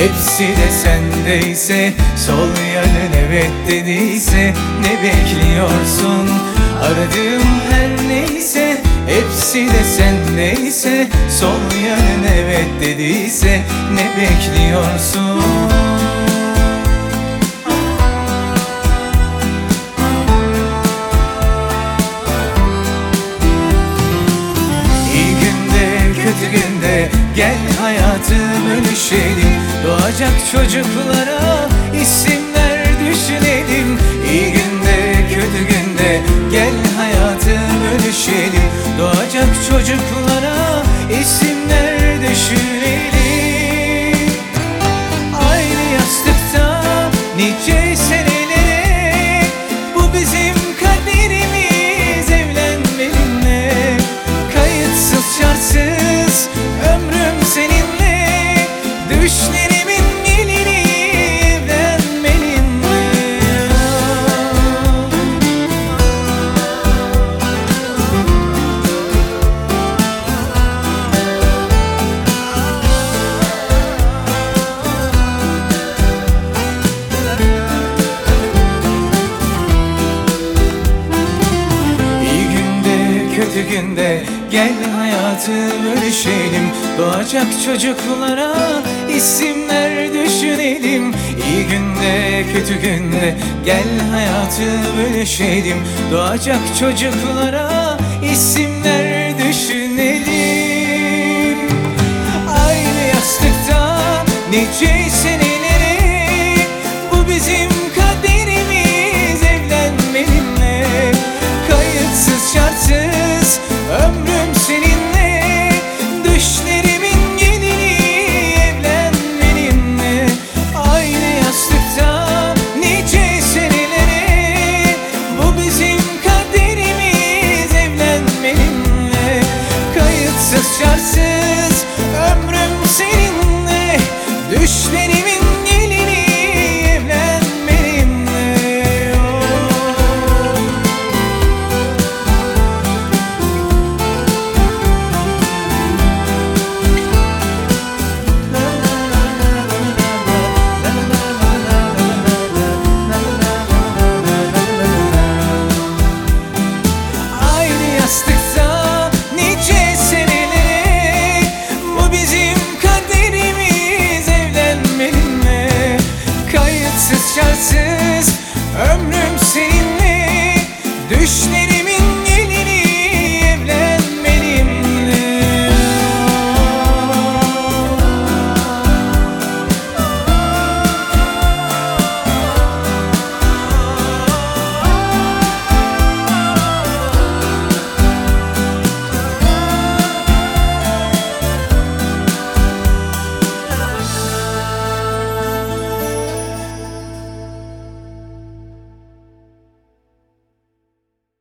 Hepsi de sendeyse Sol yanın evet dediyse Ne bekliyorsun? Aradığım her neyse Hepsi de sendeyse Sol yanın evet dediyse Ne bekliyorsun? İyi günde kötü günde Gel hayatı bölüşelim Doğacak çocuklara isimler düşünelim. İyi günde kötü günde Gel hayatı bölüşelim Doğacak çocuklara isimler kötü günde Gel hayatı bölüşelim Doğacak çocuklara isimler düşünelim. İyi günde kötü günde Gel hayatı bölüşelim. Doğacak çocuklara isimler düşünelim. Aynı yastıkta nice senelere çarsız Ömrüm seninle Düşlerim